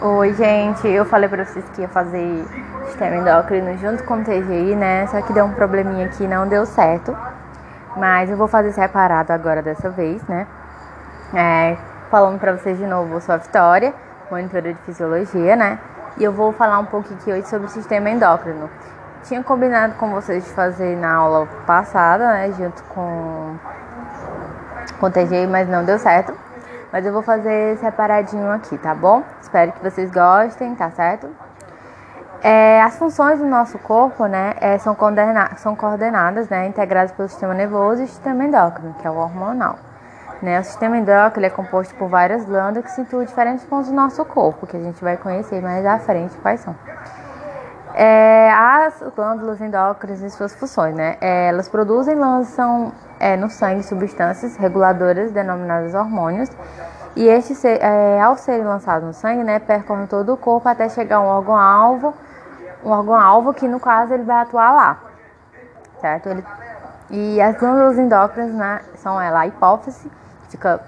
Oi, gente. Eu falei pra vocês que ia fazer sistema endócrino junto com o TGI, né? Só que deu um probleminha aqui, não deu certo. Mas eu vou fazer separado agora dessa vez, né? É, falando pra vocês de novo, eu sou a Vitória, monitora de fisiologia, né? E eu vou falar um pouquinho aqui hoje sobre o sistema endócrino. Tinha combinado com vocês de fazer na aula passada, né? Junto com, com TGI, mas não deu certo. Mas eu vou fazer separadinho aqui, tá bom? Espero que vocês gostem, tá certo? É, as funções do nosso corpo, né, é, são, são coordenadas, né, integradas pelo sistema nervoso e sistema endócrino, que é o hormonal. Né? O sistema endócrino é composto por várias glândulas que situam diferentes pontos do nosso corpo, que a gente vai conhecer mais à frente quais são. É, as glândulas endócrinas e suas funções, né? É, elas produzem e lançam é, no sangue substâncias reguladoras denominadas hormônios e estes, é, ao serem lançados no sangue, né, percorrem todo o corpo até chegar a um órgão-alvo, um órgão-alvo que no caso ele vai atuar lá, certo? Ele, e as glândulas endócrinas né, são ela a hipófise, que fica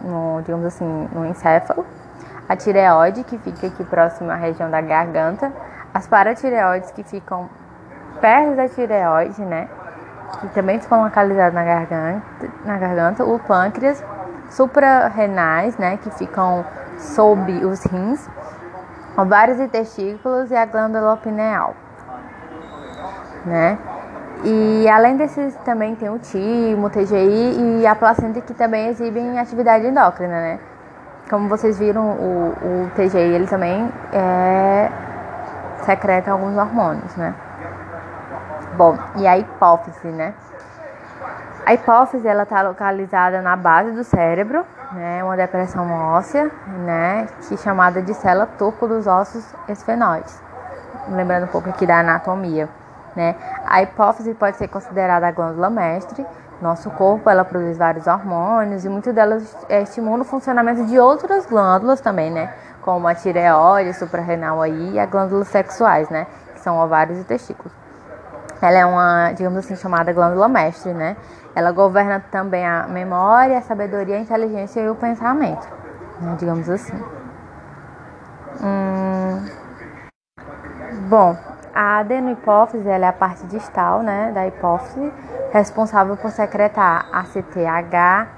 no, digamos assim, no encéfalo, a tireoide, que fica aqui próxima à região da garganta, as paratireoides que ficam perto da tireoide, né? Que também ficam localizadas na garganta, na garganta, o pâncreas, suprarrenais, né? Que ficam sob os rins, ovários e testículos e a glândula pineal, né? E além desses também tem o timo, o TGI e a placenta que também exibem atividade endócrina, né? Como vocês viram, o, o TGI ele também é secreta alguns hormônios, né? Bom, e a hipófise, né? A hipófise ela está localizada na base do cérebro, né? Uma depressão óssea, né? Que é chamada de célula topo dos ossos esfenoides. Lembrando um pouco aqui da anatomia, né? A hipófise pode ser considerada a glândula mestre. Nosso corpo ela produz vários hormônios e muitas delas é, estimulam o funcionamento de outras glândulas também, né? Como a tireoide, suprarrenal aí e as glândulas sexuais, né? Que são ovários e testículos. Ela é uma, digamos assim, chamada glândula mestre, né? Ela governa também a memória, a sabedoria, a inteligência e o pensamento, né? digamos assim. Hum... Bom, a adenohipófise ela é a parte distal, né, da hipófise, responsável por secretar ACTH,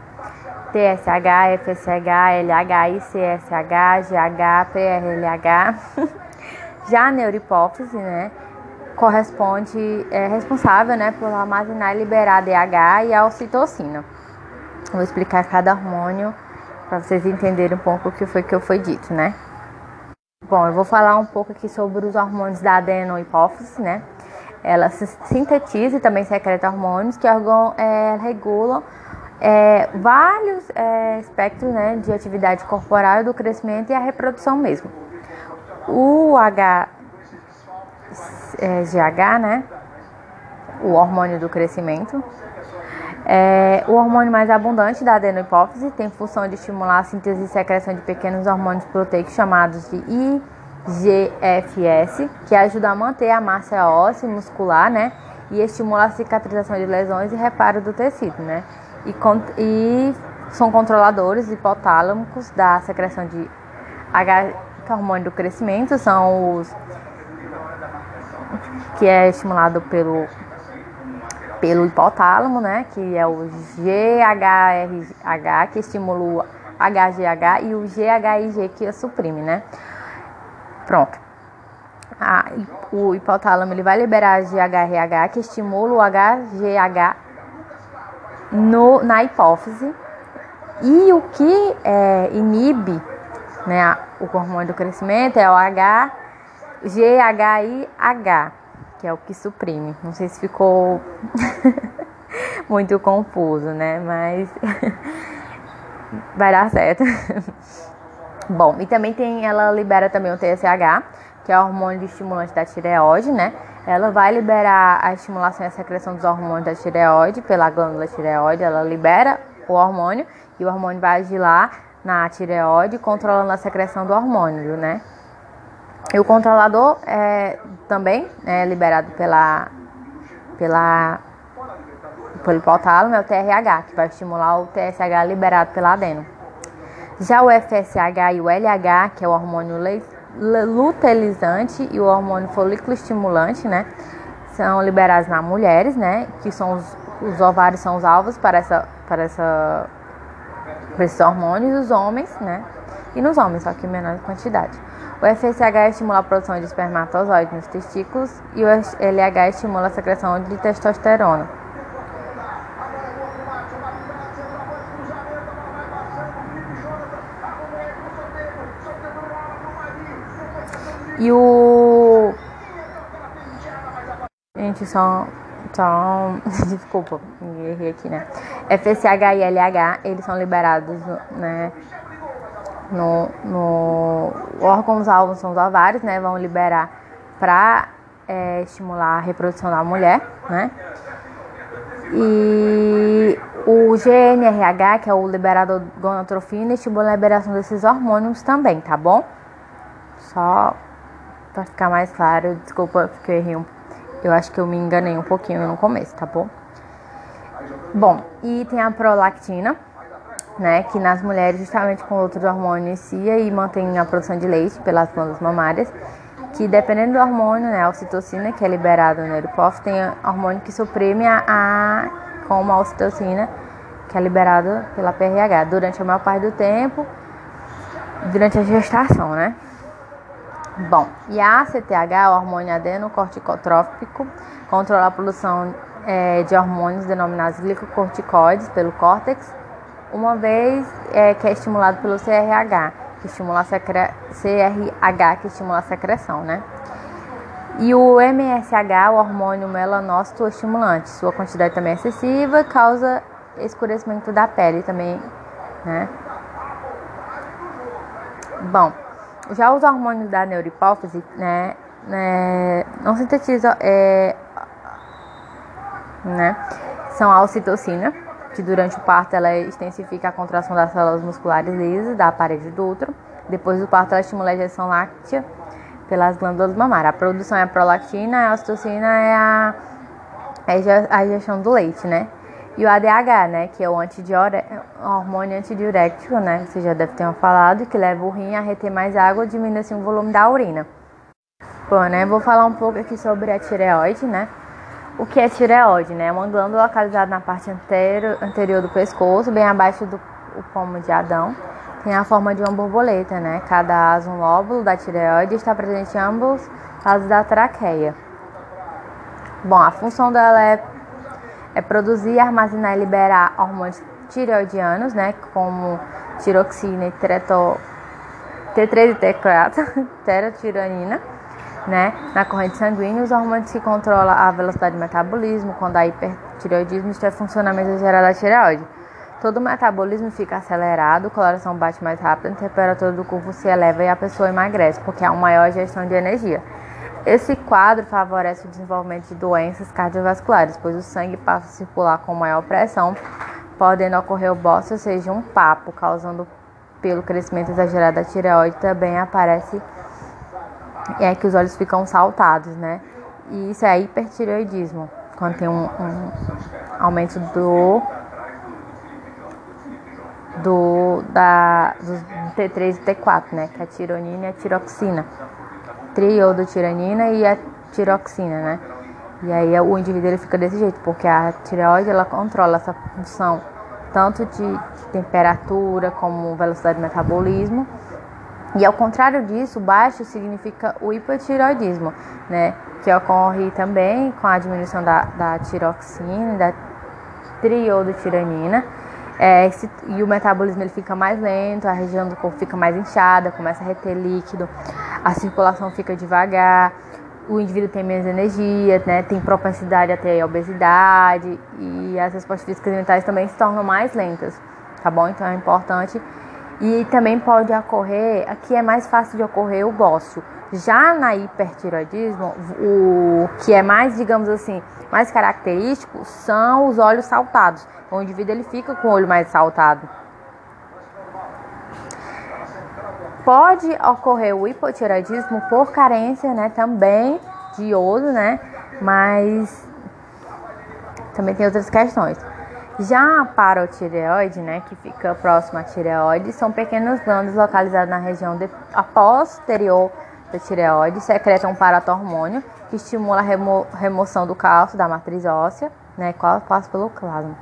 TSH, FSH, LH, ICSH, GH, PRLH. Já a neurohipófise, né, corresponde, é responsável, né, por armazenar e liberar DH e a ocitocina. Vou explicar cada hormônio para vocês entenderem um pouco o que foi que eu foi dito, né? Bom, eu vou falar um pouco aqui sobre os hormônios da adenohipófise, né? Ela sintetiza e também secreta hormônios que é, regulam é, vários é, espectros né, de atividade corporal, do crescimento e a reprodução mesmo. O HGH, é, né, o hormônio do crescimento, é, o hormônio mais abundante da adenohipófise tem função de estimular a síntese e secreção de pequenos hormônios proteicos chamados de IGFS, que ajuda a manter a massa óssea e muscular, né, e estimula a cicatrização de lesões e reparo do tecido, né e, e são controladores hipotálamicos da secreção de H, que é o hormônio do crescimento, são os que é estimulado pelo pelo hipotálamo, né, que é o GHRH que estimula o HGH e o GHIG que suprime, né? Pronto. O hipotálamo ele vai liberar GHRH que estimula o HGH no, na hipófise. E o que é, inibe né, o hormônio do crescimento é o H, GHIH, que é o que suprime. Não sei se ficou muito confuso, né? Mas vai dar certo. Bom, e também tem, ela libera também o TSH, que é o hormônio de estimulante da tireoide, né? Ela vai liberar a estimulação e a secreção dos hormônios da tireoide pela glândula tireoide, ela libera o hormônio e o hormônio vai agir lá na tireoide, controlando a secreção do hormônio, né? E o controlador é também é liberado pela, pela, pelo hipotálamo, é o TRH, que vai estimular o TSH liberado pela adeno. Já o FSH e o LH, que é o hormônio luteinizante e o hormônio folículo estimulante, né? São liberados nas mulheres, né? Que são os, os ovários são os alvos para essa para essa para esses hormônios, os homens, né? E nos homens, só que em menor quantidade. O FSH estimula a produção de espermatozoides nos testículos e o LH estimula a secreção de testosterona. E o. Gente, só. só... Desculpa, errei aqui, né? FSH e LH, eles são liberados, né? No, no órgãos alvos são os ovários, né? Vão liberar para é, estimular a reprodução da mulher, né? E o GNRH, que é o liberador gonatrofina, estimula a liberação desses hormônios também, tá bom? Só para ficar mais claro, desculpa porque eu errei um, eu acho que eu me enganei um pouquinho no começo, tá bom? Bom, e tem a prolactina, né, que nas mulheres justamente com outros hormônios inicia e mantém a produção de leite pelas glândulas mamárias, que dependendo do hormônio, né, a ocitocina, que é liberada no hipófise, tem hormônio que suprime a, a como a ocitocina, que é liberada pela PRH durante a maior parte do tempo, durante a gestação, né? Bom, e a ACTH, o hormônio adenocorticotrópico, controla a produção é, de hormônios denominados glicocorticoides pelo córtex, uma vez é, que é estimulado pelo CRH, que estimula a secre... CRH, que estimula a secreção, né? E o MSH, o hormônio melanócito estimulante, sua quantidade também é excessiva, causa escurecimento da pele também, né? Bom, já os hormônios da neurohipófise, né, né não sintetizam, é, né, são a ocitocina, que durante o parto ela extensifica a contração das células musculares lisas da parede do útero. Depois do parto ela estimula a ejeção láctea pelas glândulas mamárias. A produção é a prolactina, a ocitocina é a, é a do leite, né? E o ADH, né, que é o antidiure... hormônio antidiurético, né, você já deve ter falado, que leva o rim a reter mais água, diminuindo assim o volume da urina. Bom, né, vou falar um pouco aqui sobre a tireoide, né. O que é tireoide, né? É uma glândula localizada na parte anterior, anterior do pescoço, bem abaixo do pomo de Adão. Tem a forma de uma borboleta, né? Cada asa, um lóbulo da tireoide está presente em ambos lados da traqueia. Bom, a função dela é é produzir, armazenar e liberar hormônios tireoidianos, né, como tiroxina e treto, T3 e T4, terotironina, né, na corrente sanguínea, os hormônios que controlam a velocidade de metabolismo, quando há hipertireoidismo, isso é funcionamento geral da tireoide. Todo o metabolismo fica acelerado, a coloração bate mais rápido, a temperatura do corpo se eleva e a pessoa emagrece, porque há uma maior gestão de energia. Esse quadro favorece o desenvolvimento de doenças cardiovasculares, pois o sangue passa a circular com maior pressão, podendo ocorrer o bócio, ou seja, um papo, causando pelo crescimento exagerado da tireoide também aparece é que os olhos ficam saltados, né? E isso é hipertireoidismo, quando tem um, um aumento do do da do T3 e T4, né? Que é a tironina e a tiroxina triodotiranina e a tiroxina, né? E aí o indivíduo ele fica desse jeito, porque a tireoide ela controla essa função tanto de, de temperatura como velocidade de metabolismo. E ao contrário disso, baixo significa o hipotireoidismo, né? Que ocorre também com a diminuição da, da tiroxina, da triodotiranina. É, esse, e o metabolismo ele fica mais lento, a região do corpo fica mais inchada, começa a reter líquido, a circulação fica devagar, o indivíduo tem menos energia, né, tem propensidade até a obesidade e as respostas físicas e mentais também se tornam mais lentas, tá bom? Então é importante. E também pode ocorrer, aqui é mais fácil de ocorrer o bócio. Já na hipertiroidismo, o que é mais, digamos assim, mais característico são os olhos saltados. O indivíduo ele fica com o olho mais saltado. Pode ocorrer o hipotireoidismo por carência, né, também de iodo, né, mas também tem outras questões. Já a parotireoide, né, que fica próxima à tireoide, são pequenas glândulas localizadas na região de, a posterior da tireoide, secretam um paratormônio que estimula a remo, remoção do cálcio da matriz óssea, né, qual passa pelo plasma.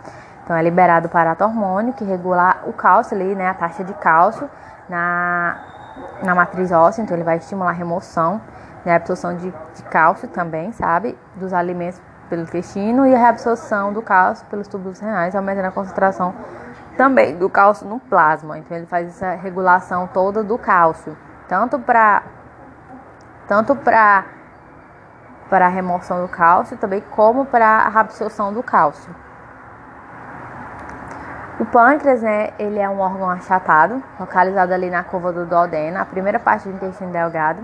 Então é liberado o paratormônio que regula o cálcio ali, né, a taxa de cálcio na, na matriz óssea, então ele vai estimular a remoção, né, a absorção de, de cálcio também, sabe, dos alimentos pelo intestino e a reabsorção do cálcio pelos túbulos renais, aumentando a concentração também do cálcio no plasma. Então ele faz essa regulação toda do cálcio, tanto para tanto para para a remoção do cálcio, também como para a absorção do cálcio. O pâncreas, né, ele é um órgão achatado, localizado ali na curva do duodeno, a primeira parte do intestino delgado,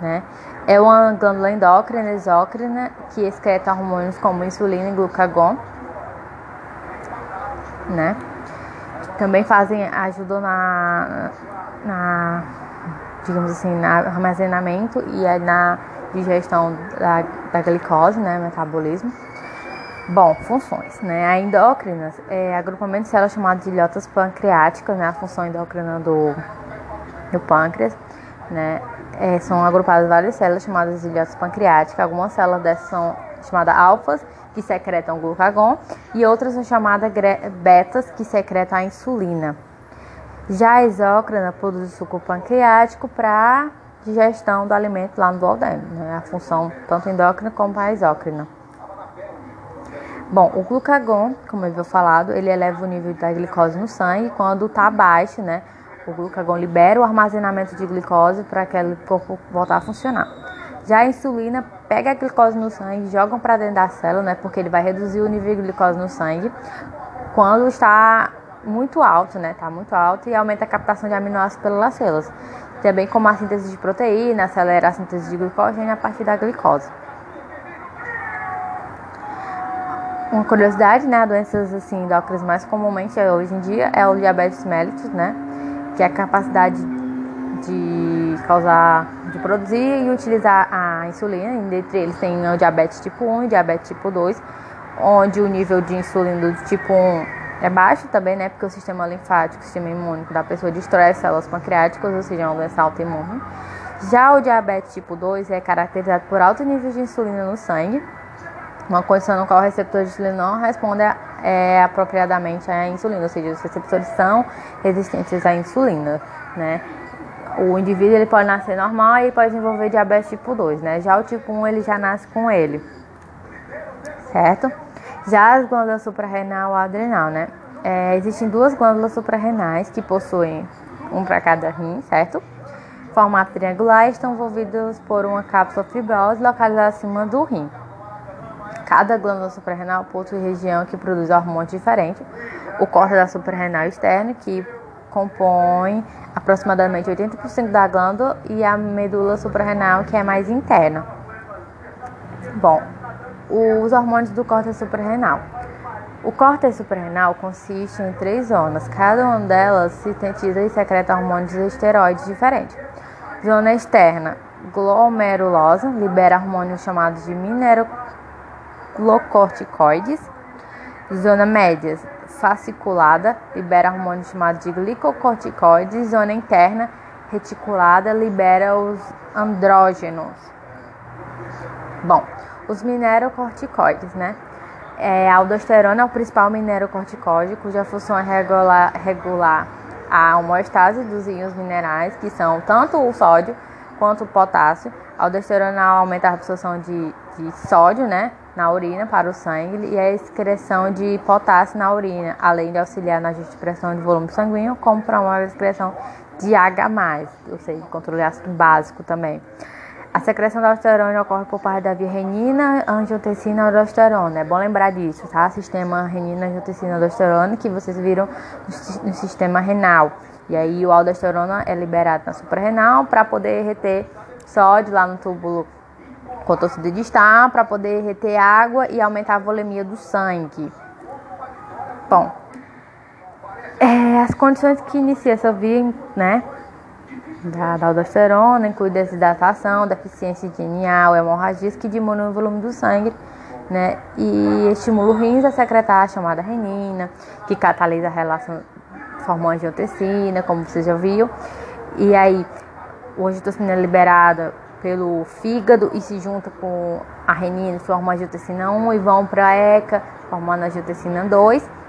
né? É uma glândula endócrina, exócrina, que excreta hormônios como insulina e glucagon, né? Também fazem, ajudam na, na digamos assim, no armazenamento e na digestão da, da glicose, né, metabolismo. Bom, funções, né? A endócrina é agrupamento de células chamadas de ilhotas pancreáticas, né? A função endócrina do, do pâncreas, né? É, são agrupadas várias células chamadas de ilhotas pancreáticas. Algumas células dessas são chamadas alfas, que secretam glucagon, e outras são chamadas betas, que secretam a insulina. Já a exócrina produz suco pancreático para digestão do alimento lá no duodeno, né? A função tanto endócrina como a exócrina. Bom, o glucagon, como eu havia falado, ele eleva o nível da glicose no sangue quando está baixo, né? O glucagon libera o armazenamento de glicose para aquele corpo voltar a funcionar. Já a insulina pega a glicose no sangue, joga para dentro da célula, né? Porque ele vai reduzir o nível de glicose no sangue quando está muito alto, né? Tá muito alto e aumenta a captação de aminoácidos pelas células. Também como a síntese de proteína, acelera a síntese de glicogênio a partir da glicose. Uma curiosidade, né, doenças assim endócrinas mais comumente hoje em dia é o diabetes mellitus, né, que é a capacidade de causar, de produzir e utilizar a insulina. Entre eles tem o diabetes tipo 1 e diabetes tipo 2, onde o nível de insulina do tipo 1 é baixo também, né, porque o sistema linfático, o sistema imúnico da pessoa destrói as células pancreáticas, ou seja, é uma doença autoimune. Já o diabetes tipo 2 é caracterizado por alto nível de insulina no sangue uma condição no qual o receptor de insulina não responde é, apropriadamente à insulina, ou seja, os receptores são resistentes à insulina, né? O indivíduo ele pode nascer normal e pode desenvolver diabetes tipo 2, né? Já o tipo 1 ele já nasce com ele, certo? Já as glândulas suprarrenal e adrenal, né? É, existem duas glândulas suprarrenais que possuem um para cada rim, certo? Formato triangular e estão envolvidos por uma cápsula fibrosa localizada acima do rim. Cada glândula suprarrenal possui região que produz hormônios diferentes. O córtex suprarrenal externo, que compõe aproximadamente 80% da glândula, e a medula suprarrenal, que é mais interna. Bom, os hormônios do córtex suprarrenal. O córtex suprarrenal consiste em três zonas. Cada uma delas sintetiza e secreta hormônios e esteroides diferentes. Zona externa, glomerulosa, libera hormônios chamados de minero glucocorticoides. Zona média, fasciculada, libera hormônio chamado de glicocorticoides. Zona interna, reticulada, libera os andrógenos. Bom, os minerocorticoides, né? É, a aldosterona é o principal minerocorticóide, cuja função é regular, regular a homeostase dos íons minerais, que são tanto o sódio quanto o potássio. A aldosterona aumenta a absorção de, de sódio, né? na urina para o sangue e a excreção de potássio na urina, além de auxiliar na expressão de volume sanguíneo, como promove a excreção de H+, ou seja, controle ácido básico também. A secreção da aldosterona ocorre por parte da via renina, angiotensina aldosterona. É bom lembrar disso, tá? Sistema renina, angiotensina aldosterona que vocês viram no sistema renal. E aí o aldosterona é liberado na suprarrenal para poder reter sódio lá no túbulo de estar para poder reter água e aumentar a volemia do sangue. Bom, é, as condições que inicia essa via, né, da, aldosterona, inclui desidratação, deficiência genial, hemorragias que diminuem o volume do sangue né? E estimula o rins a secretar a chamada renina, que catalisa a relação formando angiotensina, como você já viu. E aí, o angiotensina é liberada pelo fígado e se junta com a renina, forma a angiotensina 1 e vão para a ECA, formando a angiotensina 2.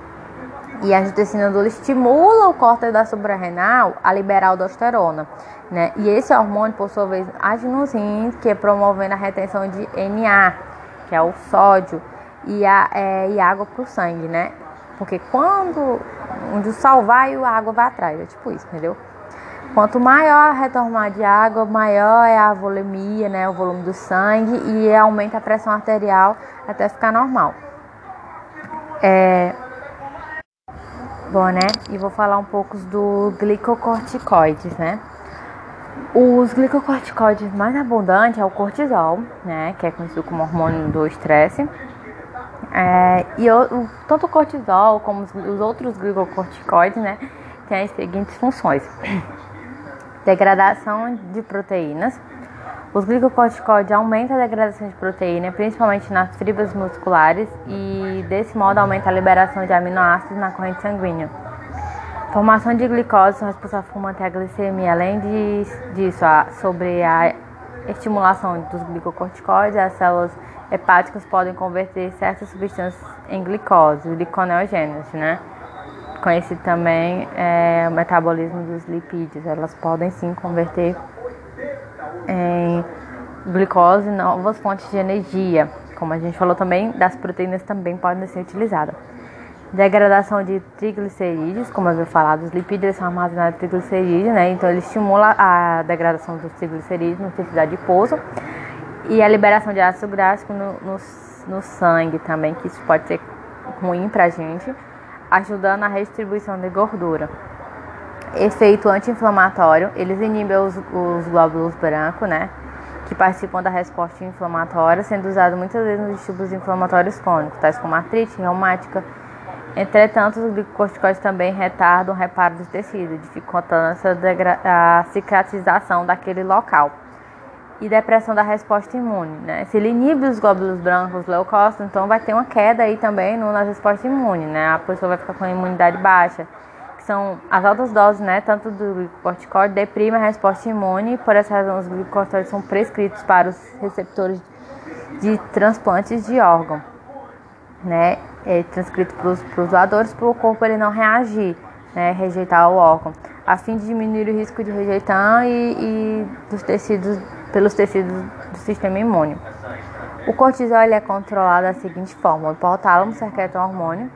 E a angiotensina 2 estimula o córtex da suprarrenal a liberar aldosterona, né? E esse hormônio, por sua vez, age nos rins, que é promovendo a retenção de Na, que é o sódio, e, a, é, e água para o sangue, né? Porque quando onde o sal vai, a água vai atrás, é tipo isso, entendeu? Quanto maior a retomar de água, maior é a volemia, né, o volume do sangue e aumenta a pressão arterial até ficar normal. É... Bom, né? E vou falar um pouco do glicocorticoides, né? Os glicocorticoides mais abundantes é o cortisol, né, que é conhecido como hormônio do estresse. É, e o, tanto o cortisol como os, os outros glicocorticoides, né, têm as seguintes funções: degradação de proteínas. Os glicocorticoides aumentam a degradação de proteína, principalmente nas fibras musculares, e desse modo aumenta a liberação de aminoácidos na corrente sanguínea. Formação de glicose são responsáveis por manter a glicemia. Além de, disso, a, sobre a estimulação dos glicocorticoides, as células hepáticas podem converter certas substâncias em glicose, gliconeogênese, né? Conhecido também é, o metabolismo dos lipídios. Elas podem sim converter em glicose novas fontes de energia. Como a gente falou também, das proteínas também podem ser utilizadas degradação de triglicerídeos, como eu havia falado, os lipídios são armazenados em triglicerídeos, né? Então ele estimula a degradação dos triglicerídeos no tecido adiposo e a liberação de ácido gráfico no, no, no sangue também, que isso pode ser ruim pra gente, ajudando a redistribuição de gordura. Efeito anti-inflamatório, eles inibem os, os glóbulos brancos, né? Que participam da resposta inflamatória, sendo usado muitas vezes nos distúrbios inflamatórios crônicos, tais como artrite reumática, Entretanto, os glicocorticoides também retardam o reparo do tecido, dificultando a cicatrização daquele local. E depressão da resposta imune. Né? Se ele inibe os glóbulos brancos, leucócitos, então vai ter uma queda aí também no, na resposta imune. Né? A pessoa vai ficar com a imunidade baixa. Que são as altas doses, né, tanto do glicocorticoide, deprimem a resposta imune. Por essa razão, os glicocorticoides são prescritos para os receptores de transplantes de órgão. Né? é, transcrito para os doadores para o corpo ele não reagir, né, rejeitar o órgão, a fim de diminuir o risco de rejeição e, e dos tecidos, pelos tecidos do sistema imune. O cortisol ele é controlado da seguinte forma: o hipotálamo secreta um hormônio,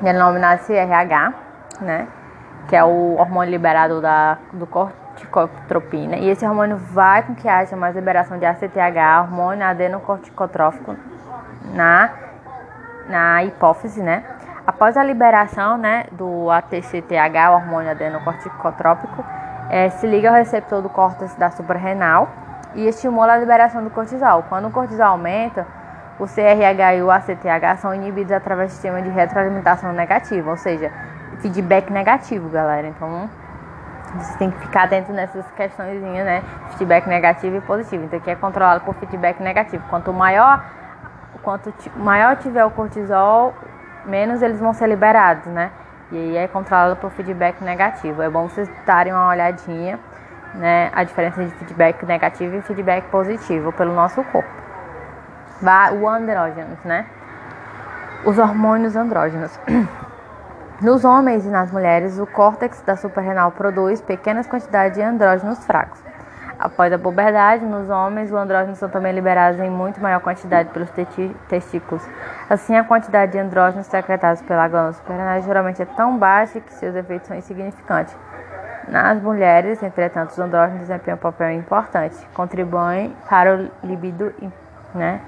denominado CRH, né, que é o hormônio liberado da, do corticotropina, e esse hormônio vai com que haja mais liberação de ACTH, hormônio adenocorticotrófico, na na hipófise, né? Após a liberação né, do ATCTH, o hormônio adenocorticotrópico, é, se liga ao receptor do córtex da suprarrenal e estimula a liberação do cortisol. Quando o cortisol aumenta, o CRH e o ACTH são inibidos através do sistema de retroalimentação negativa, ou seja, feedback negativo, galera. Então, você tem que ficar atento nessas questões, né? Feedback negativo e positivo. Então, aqui é controlado por feedback negativo. Quanto maior quanto maior tiver o cortisol, menos eles vão ser liberados, né? E aí é controlado por feedback negativo. É bom vocês darem uma olhadinha, né? A diferença de feedback negativo e feedback positivo pelo nosso corpo. O andrógenos, né? Os hormônios andrógenos. Nos homens e nas mulheres, o córtex da suprarrenal produz pequenas quantidades de andrógenos fracos. Após a puberdade, nos homens, os andrógenos são também liberados em muito maior quantidade pelos testículos. Assim, a quantidade de andrógenos secretados pela glândula suprarrenal geralmente é tão baixa que seus efeitos são insignificantes. Nas mulheres, entretanto, os andrógenos desempenham um papel importante, contribuem para o libido, né,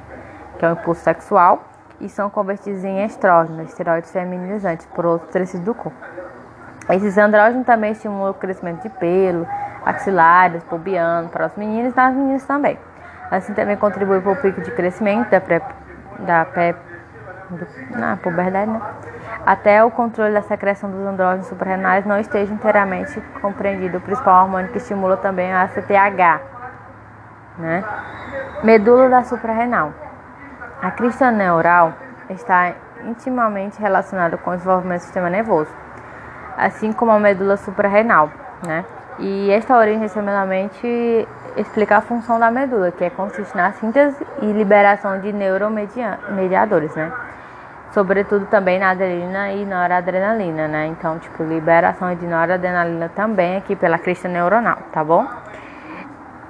que é o impulso sexual, e são convertidos em estrógenos, esteroides feminizantes, por outros tecidos do corpo. Esses andrógenos também estimulam o crescimento de pelo, axilares, pubiano para os meninos e nas meninas também. Assim também contribui para o pico de crescimento da pré, da pré do, na puberdade, né? Até o controle da secreção dos andrógenos suprarrenais não esteja inteiramente compreendido. O principal hormônio que estimula também é a ACTH, né? Medula da suprarrenal. A crista neural está intimamente relacionada com o desenvolvimento do sistema nervoso, assim como a medula suprarrenal, né? E esta origem resumidamente explica a função da medula, que é consiste na síntese e liberação de neuromediadores, né? Sobretudo também na adrenalina e noradrenalina, né? Então, tipo, liberação de noradrenalina também aqui pela crista neuronal, tá bom?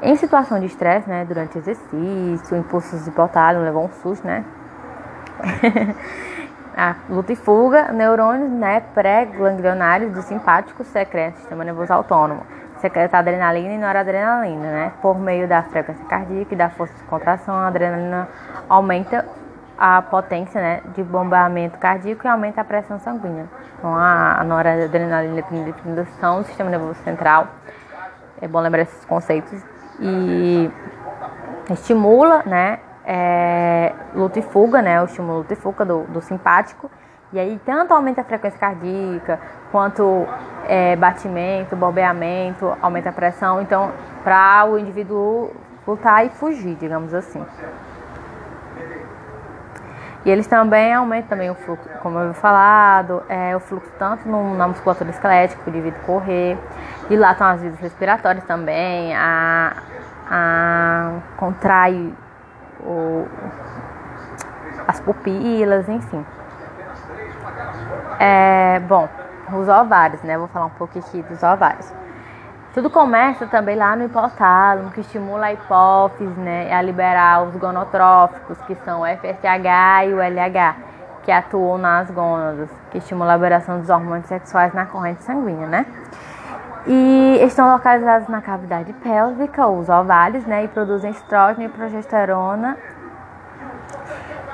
Em situação de estresse, né, durante exercício, impulsos de hipotálamo, levou um susto, né? a luta e fuga, neurônios né, pré-ganglionários do simpático secretam sistema nervoso autônomo, secreta adrenalina e noradrenalina, né? Por meio da frequência cardíaca e da força de contração, a adrenalina aumenta a potência né, de bombeamento cardíaco e aumenta a pressão sanguínea. Então, a, noradrenalina e a do sistema nervoso central. É bom lembrar esses conceitos e estimula, né, é, luta e fuga, né, o estímulo luta e fuga do, do simpático, e aí tanto aumenta a frequência cardíaca, quanto é, batimento, bombeamento, aumenta a pressão, então para o indivíduo lutar e fugir, digamos assim. E eles também aumentam também o fluxo, como eu falado, é, o fluxo tanto no, na musculatura esquelética, o indivíduo correr, dilatam as vias respiratórias também, a, a contrai o, as pupilas, enfim. É, bom, os ovários, né? Vou falar um pouco aqui dos ovários. Tudo começa também lá no hipotálamo, que estimula a hipófise, né? A liberar os gonotróficos, que são o FSH e o LH, que atuam nas gônadas, que estimula a liberação dos hormônios sexuais na corrente sanguínea, né? E estão localizados na cavidade pélvica, os ovários, né? E produzem estrógeno e progesterona.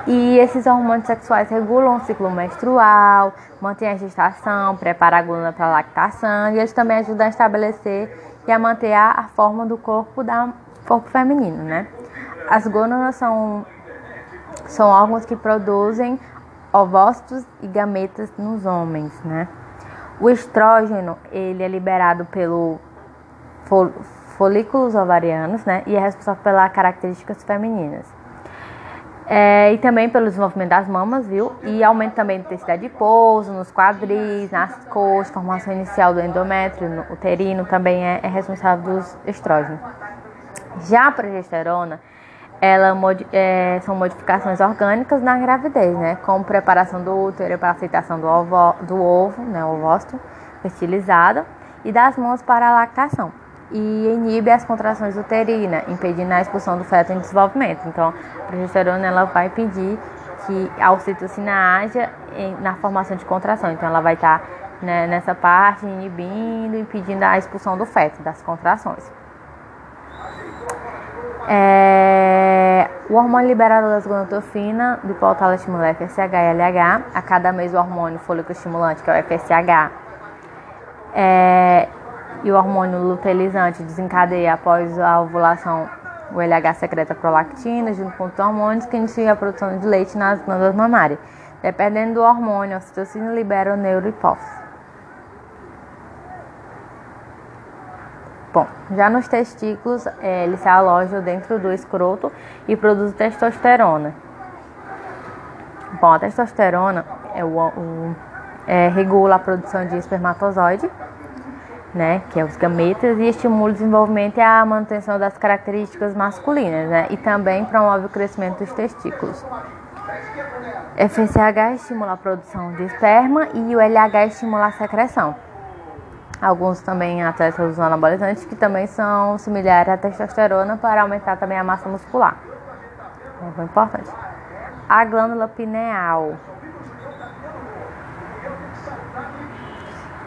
E esses hormônios sexuais regulam o ciclo menstrual, mantêm a gestação, preparam a glândula para a lactação e eles também ajudam a estabelecer e a manter a, forma do corpo da corpo feminino, né? As gônadas são são órgãos que produzem ovócitos e gametas nos homens, né? O estrógeno, ele é liberado pelo folículos ovarianos, né? E é responsável pelas características femininas. É, e também pelo desenvolvimento das mamas, viu? E aumento também da intensidade de pouso, nos quadris, nas coxas, formação inicial do endométrio, no uterino, também é, é responsável dos estrógenos. Já a progesterona, ela é, são modificações orgânicas na gravidez, né? Como preparação do útero para aceitação do ovo, do ovo né? Ovócito fertilizado e das mãos para a lactação. E inibe as contrações uterinas, impedindo a expulsão do feto em desenvolvimento. Então, a progesterona ela vai impedir que a ocitocina haja na formação de contração. Então, ela vai estar né, nessa parte inibindo, impedindo a expulsão do feto, das contrações. É, o hormônio liberado das gonadotropina, do hipotálamo estimula FSH e LH. A cada mês o hormônio fôlico estimulante, que é o FSH, é, e o hormônio luteinizante desencadeia após a ovulação o LH secreta prolactina junto com os hormônios que iniciam a produção de leite nas glândulas mamárias. Dependendo do hormônio, a ocitocina libera o neurohipófise. Bom, já nos testículos, é, ele se aloja dentro do escroto e produz testosterona. Bom, a testosterona é o, o, é, regula a produção de espermatozoide, né, que é os gametas, e estimula o desenvolvimento e a manutenção das características masculinas, né, e também promove o crescimento dos testículos. FSH estimula a produção de esperma e o LH estimula a secreção. Alguns também atletas usam anabolizantes que também são similares à testosterona para aumentar também a massa muscular. É muito importante. A glândula pineal,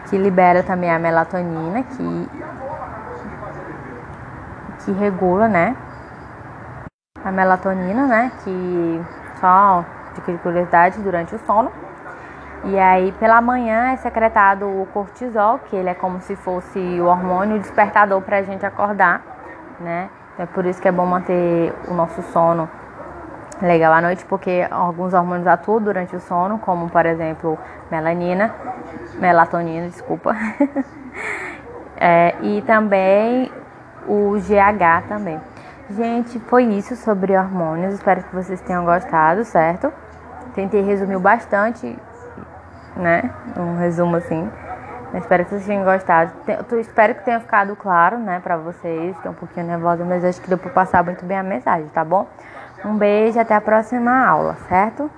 que libera também a melatonina, que, que regula, né? A melatonina, né? Que só de curiosidade durante o sono. E aí, pela manhã é secretado o cortisol, que ele é como se fosse o hormônio despertador para a gente acordar, né? Então, é por isso que é bom manter o nosso sono legal à noite, porque alguns hormônios atuam durante o sono, como por exemplo melanina, melatonina, desculpa, é, e também o GH também. Gente, foi isso sobre hormônios. Espero que vocês tenham gostado, certo? Tentei resumir bastante, né? Um resumo assim. espero que vocês tenham gostado. Espero que tenha ficado claro, né, pra vocês. Fiquei um pouquinho nervosa, mas acho que deu pra passar muito bem a mensagem, tá bom? Um beijo, até a próxima aula, certo?